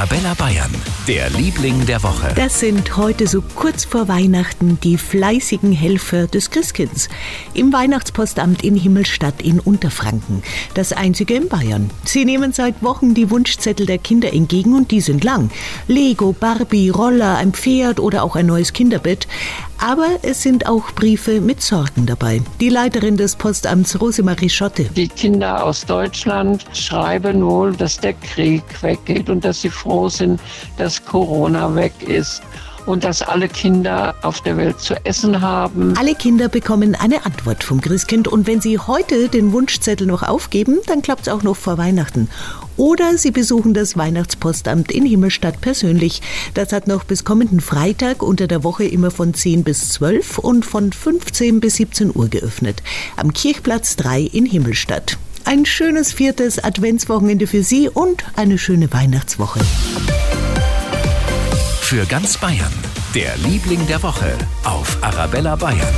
Arabella Bayern, der Liebling der Woche. Das sind heute so kurz vor Weihnachten die fleißigen Helfer des Christkinds im Weihnachtspostamt in Himmelstadt in Unterfranken. Das einzige in Bayern. Sie nehmen seit Wochen die Wunschzettel der Kinder entgegen und die sind lang. Lego, Barbie, Roller, ein Pferd oder auch ein neues Kinderbett. Aber es sind auch Briefe mit Sorgen dabei. Die Leiterin des Postamts Rosemarie Schotte. Die Kinder aus Deutschland schreiben wohl, dass der Krieg weggeht und dass sie froh sind, dass Corona weg ist und dass alle Kinder auf der Welt zu essen haben. Alle Kinder bekommen eine Antwort vom Christkind und wenn sie heute den Wunschzettel noch aufgeben, dann klappt es auch noch vor Weihnachten. Oder Sie besuchen das Weihnachtspostamt in Himmelstadt persönlich. Das hat noch bis kommenden Freitag unter der Woche immer von 10 bis 12 und von 15 bis 17 Uhr geöffnet. Am Kirchplatz 3 in Himmelstadt. Ein schönes viertes Adventswochenende für Sie und eine schöne Weihnachtswoche. Für ganz Bayern, der Liebling der Woche auf Arabella Bayern.